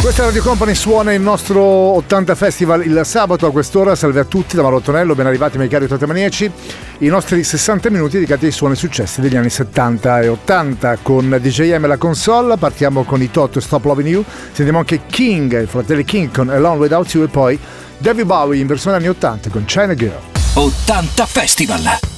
Questa Radio Company suona il nostro 80 Festival il sabato a quest'ora. Salve a tutti da Mauro ben arrivati miei cari 80 maniaci. I nostri 60 minuti dedicati ai suoni successi degli anni 70 e 80 con DJM e la console. Partiamo con i Toto Stop Loving You. Sentiamo anche King, il fratello King con Alone Without You e poi David Bowie in versione anni 80 con China Girl. 80 Festival!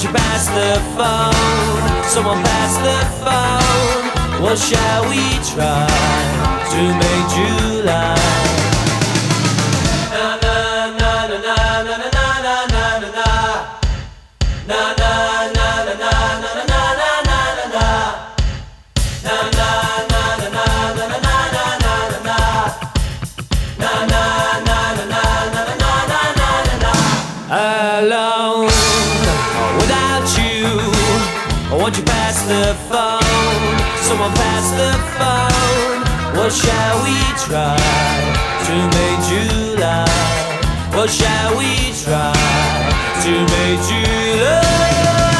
Won't you pass the phone? Someone pass the phone. What shall we try to make July? What shall we try to make you love? What shall we try to make you love?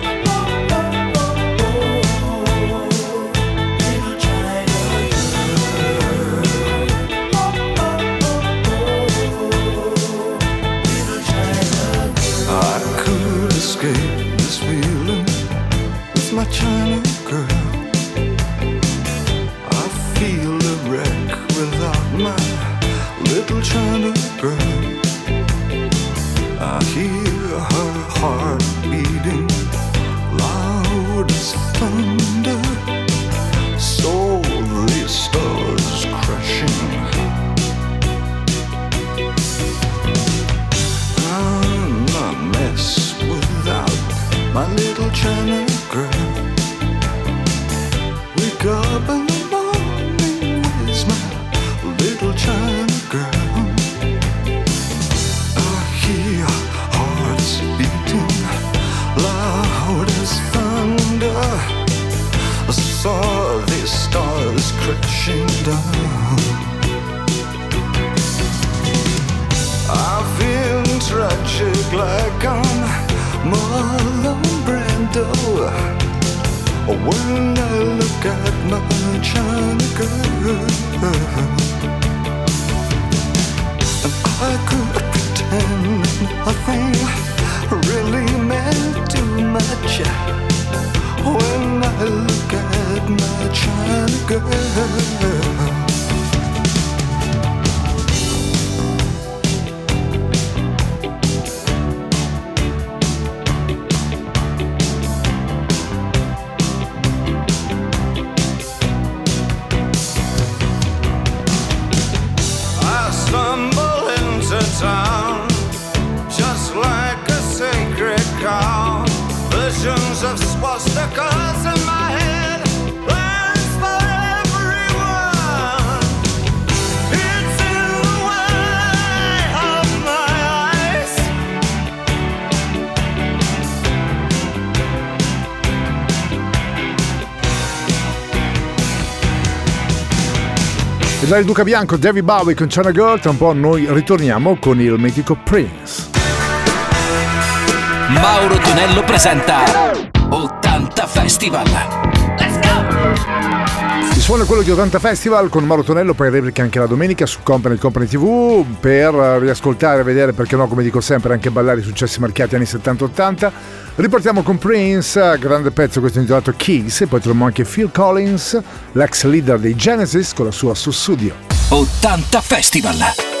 Cesare Duca Bianco, David Bowie con China Girl, tra un po' noi ritorniamo con il mitico Prince. Mauro Tonello presenta 80 Festival suona quello di 80 Festival con Mauro Tonello, poi replica anche la domenica su Company Company TV per riascoltare, vedere, perché no, come dico sempre, anche ballare i successi marchiati anni 70-80. Riportiamo con Prince, grande pezzo questo intitolato Kiss, e poi troviamo anche Phil Collins, l'ex leader dei Genesis, con la sua su studio. 80 Festival!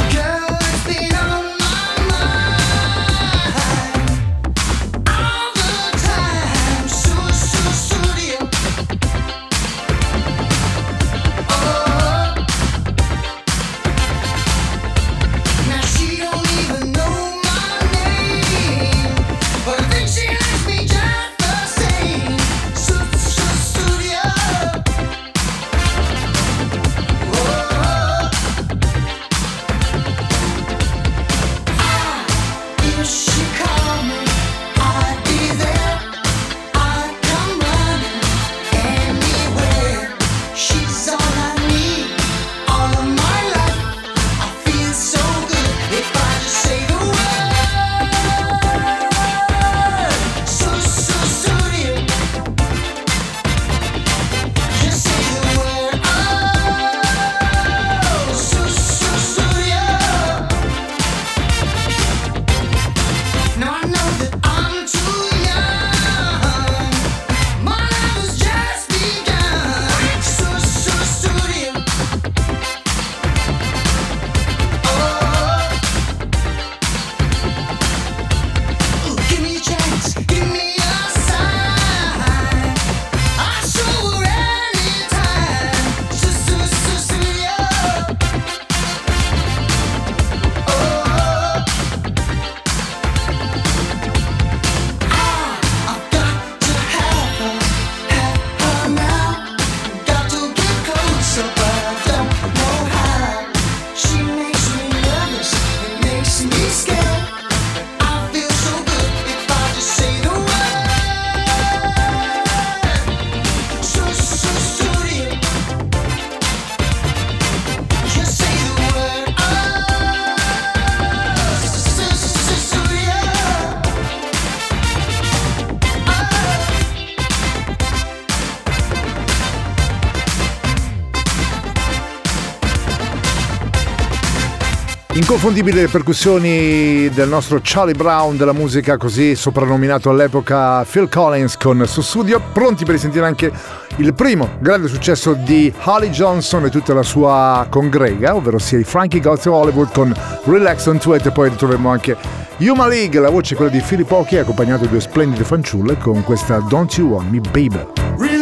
Inconfondibili le percussioni del nostro Charlie Brown della musica così soprannominato all'epoca Phil Collins con il suo studio, pronti per sentire anche il primo grande successo di Holly Johnson e tutta la sua congrega, ovvero sia i Frankie Goes to Hollywood con Relax on Tweet e poi ritroveremo anche Yuma League, la voce è quella di Philip Occhi accompagnato da due splendide fanciulle con questa Don't You Want Me Baby.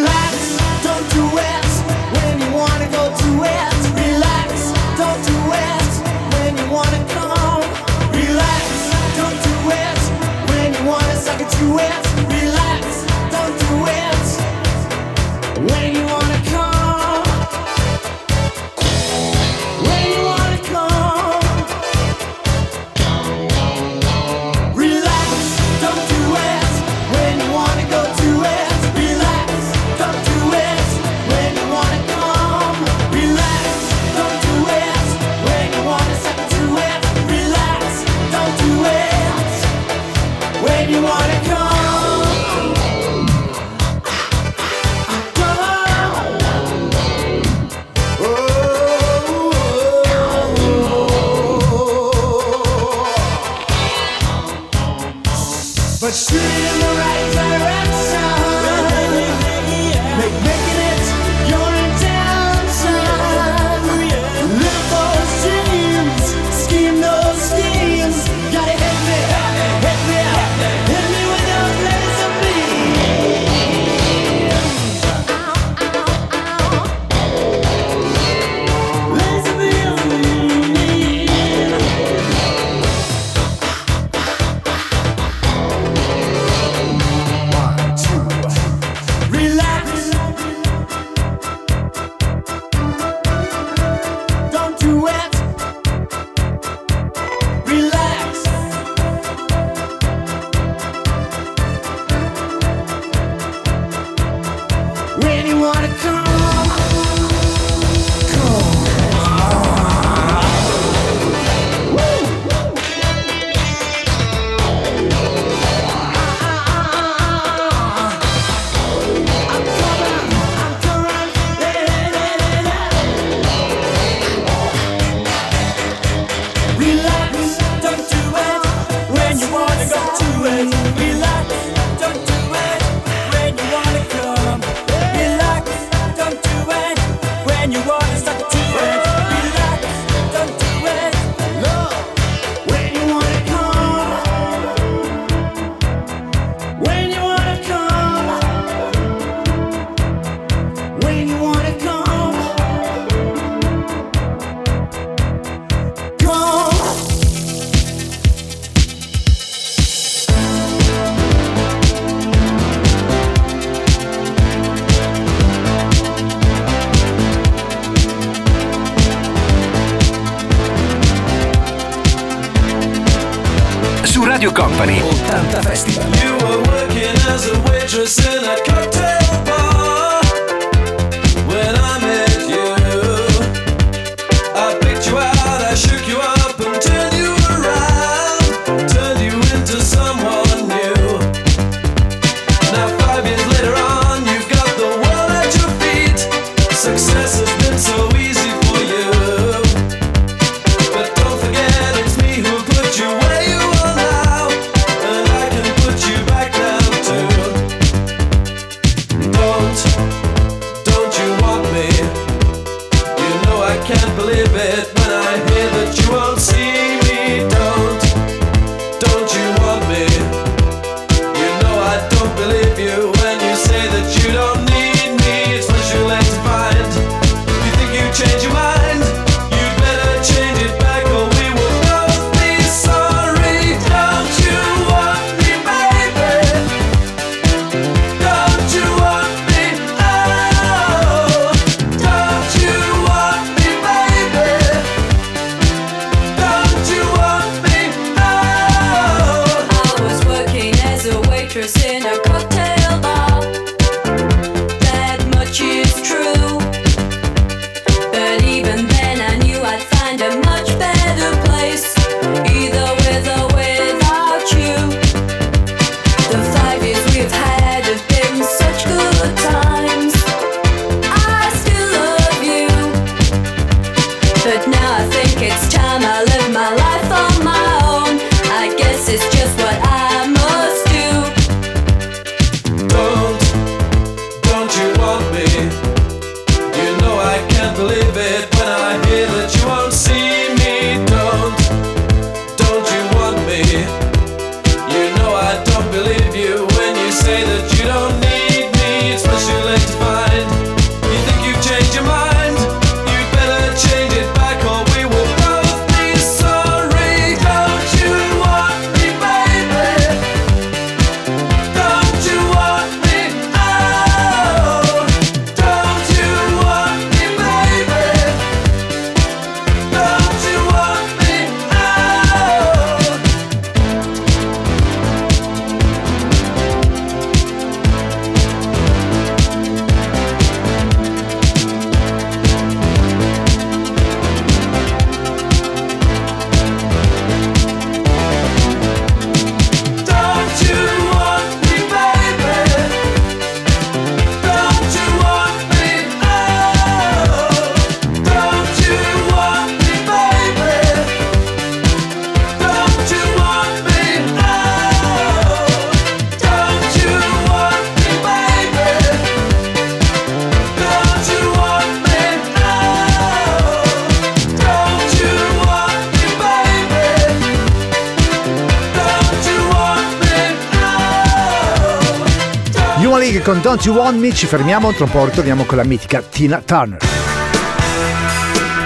Don't You Want Me, ci fermiamo, tra un po' ritorniamo con la mitica Tina Turner.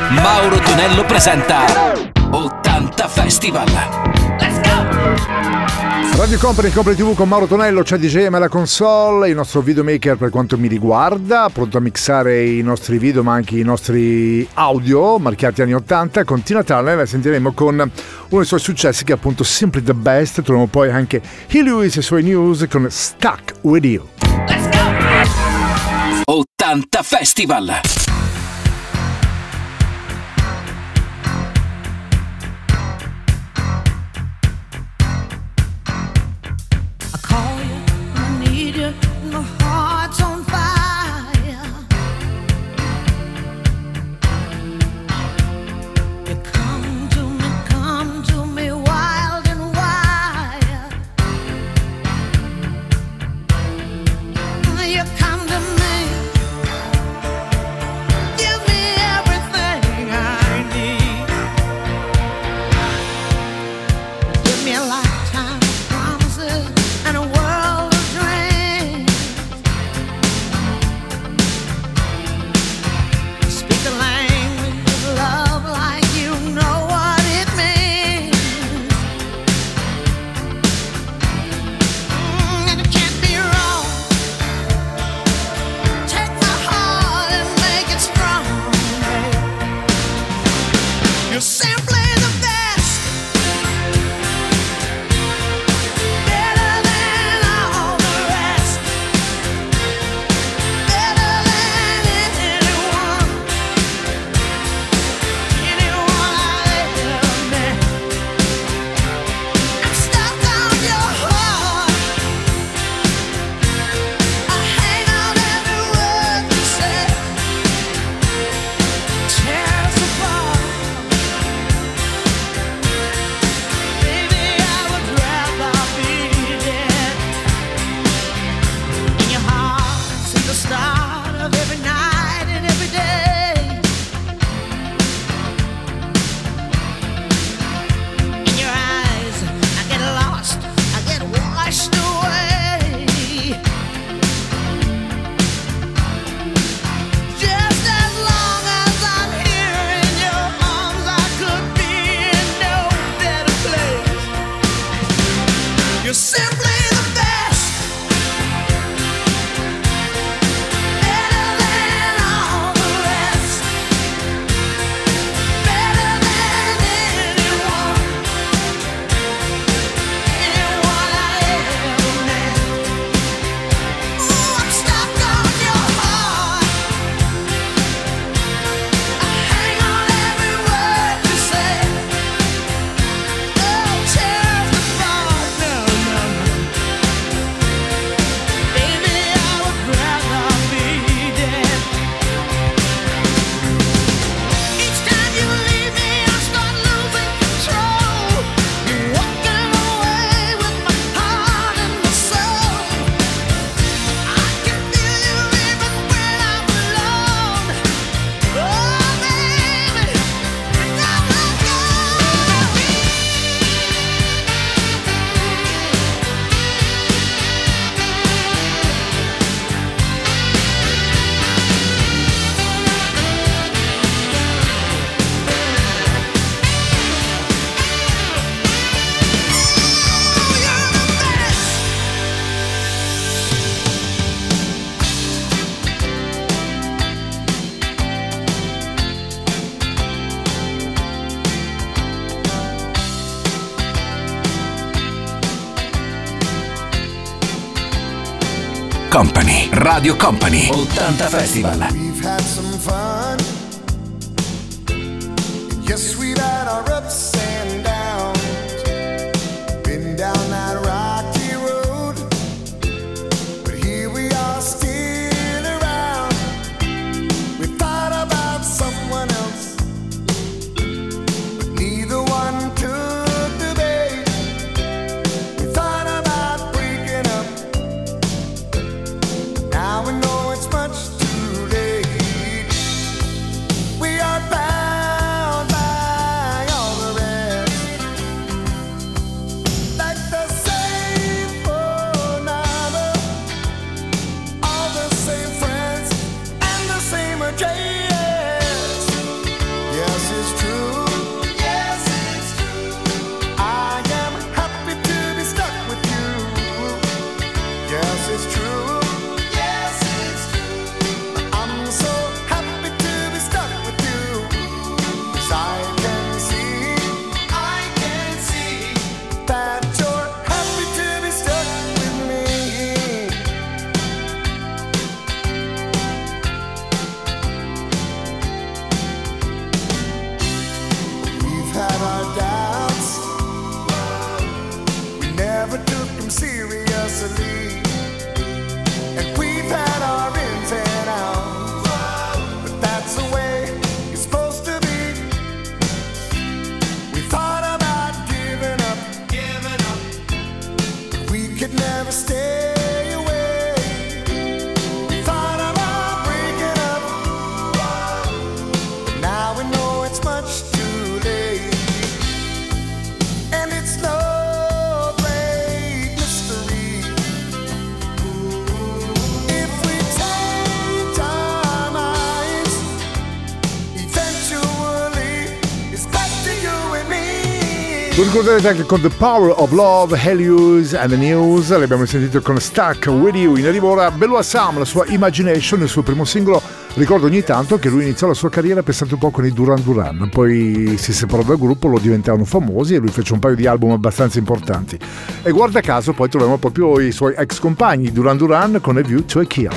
Mauro Tonello presenta 80 Festival. Let's go! Radio Company Company TV con Mauro Tonello, c'è DJ la console, il nostro videomaker per quanto mi riguarda, pronto a mixare i nostri video ma anche i nostri audio marchiati anni 80 con Tina Turner la sentiremo con uno dei suoi successi che è appunto Simply the Best, troviamo poi anche He Lewis e i suoi news con Stuck With You. Let's go! 80 Festival! Company, Radio Company, 80 Festival. We've had some fun. Yes, we've had our concluderete anche con The Power of Love, Helios and the News. L'abbiamo sentito con Stuck With You in arrivo ora Bello Assam, la sua Imagination, il suo primo singolo. Ricordo ogni tanto che lui iniziò la sua carriera pensando un po' con i Duran Duran, poi si separò dal gruppo, lo diventarono famosi e lui fece un paio di album abbastanza importanti. E guarda caso poi troviamo proprio i suoi ex compagni Duran Duran con A View to a Kill.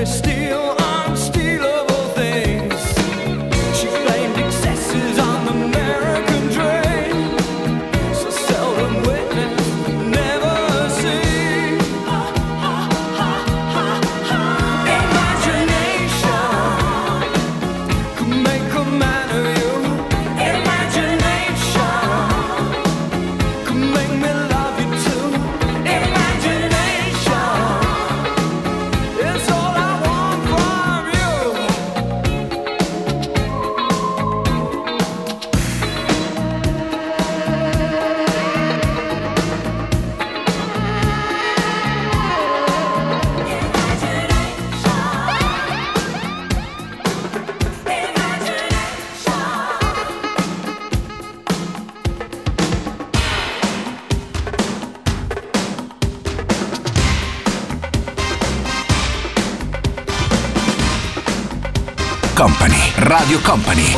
me still.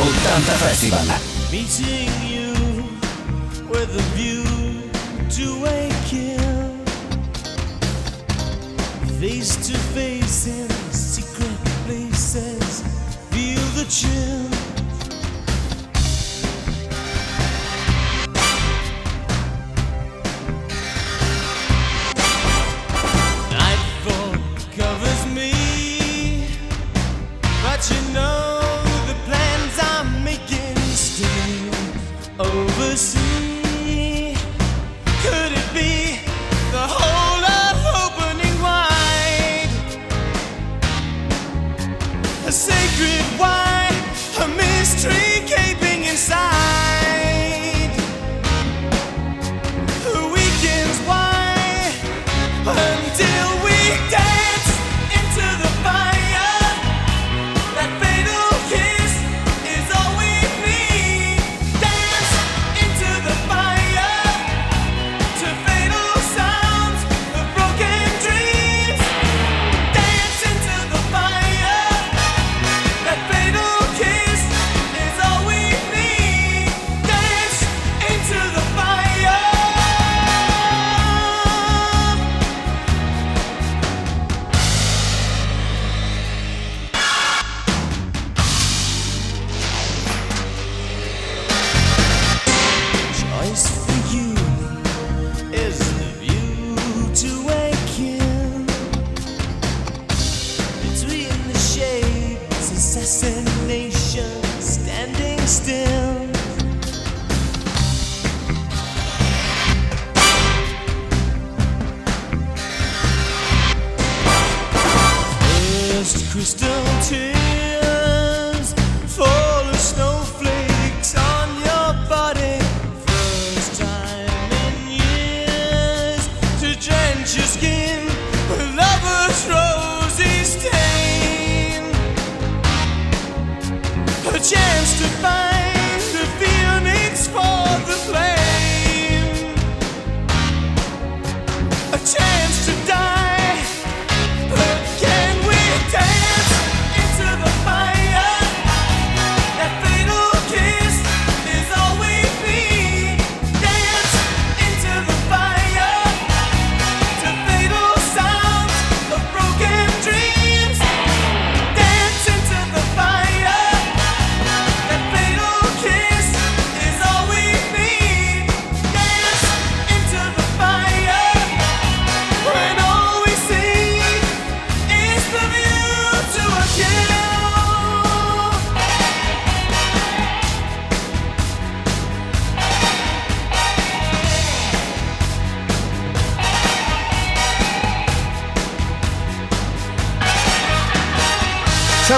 80 Festival. Meeting you with a view to. Face to face in secret places, feel the chill.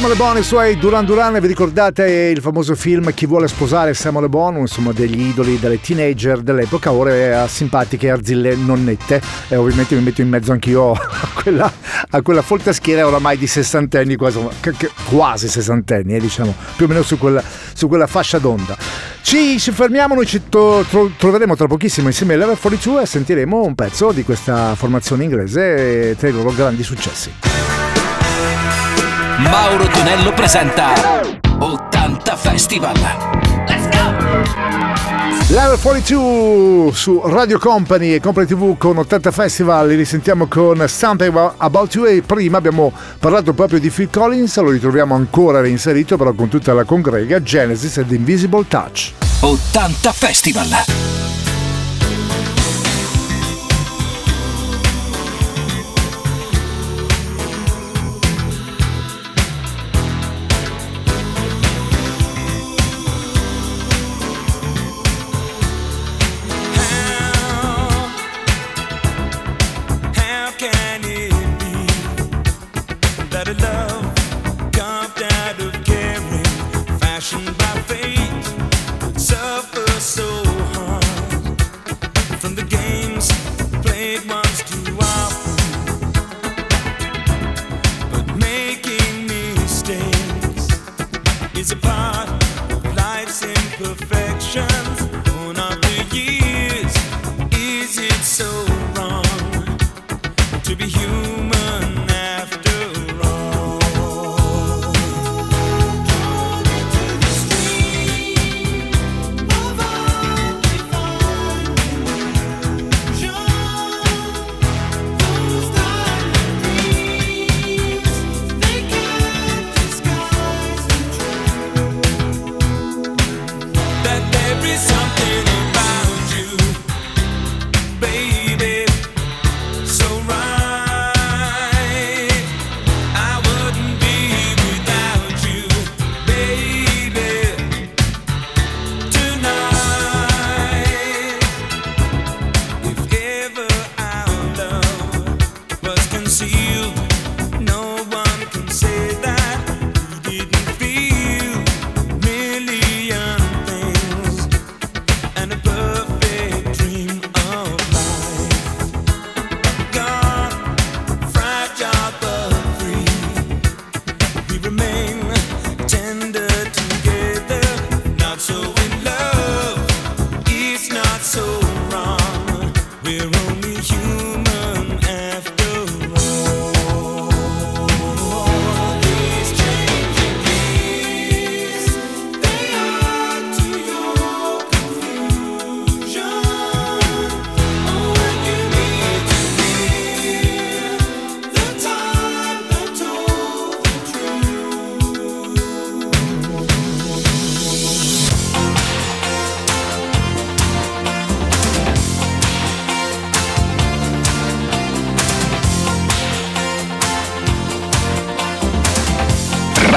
Samuel Bon e i suoi Duran Duran, vi ricordate il famoso film Chi vuole sposare Samuel Bon, insomma degli idoli delle teenager dell'epoca, ora a simpatiche arzille nonnette e ovviamente mi metto in mezzo anch'io a quella, a quella folta schiera oramai di sessantenni, quasi, quasi sessantenni, eh, diciamo, più o meno su quella, su quella fascia d'onda. Ci, ci fermiamo, noi ci to- tro- troveremo tra pochissimo insieme ai Level 42 e sentiremo un pezzo di questa formazione inglese tra i loro grandi successi. Mauro Tonello presenta 80 Festival. Level 42 su Radio Company e Company TV con 80 Festival, li risentiamo con Something About You e prima abbiamo parlato proprio di Phil Collins, lo ritroviamo ancora reinserito però con tutta la congrega Genesis ed Invisible Touch. 80 Festival.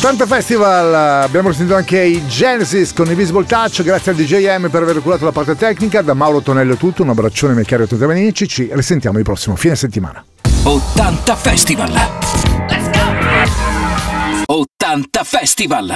80 Festival, abbiamo sentito anche i Genesis con Invisible Touch, grazie al DJM per aver curato la parte tecnica, da Mauro Tonello è tutto, un abbraccione miei cari 80 amici, ci risentiamo il prossimo fine settimana. 80 Festival! Let's go! 80 Festival!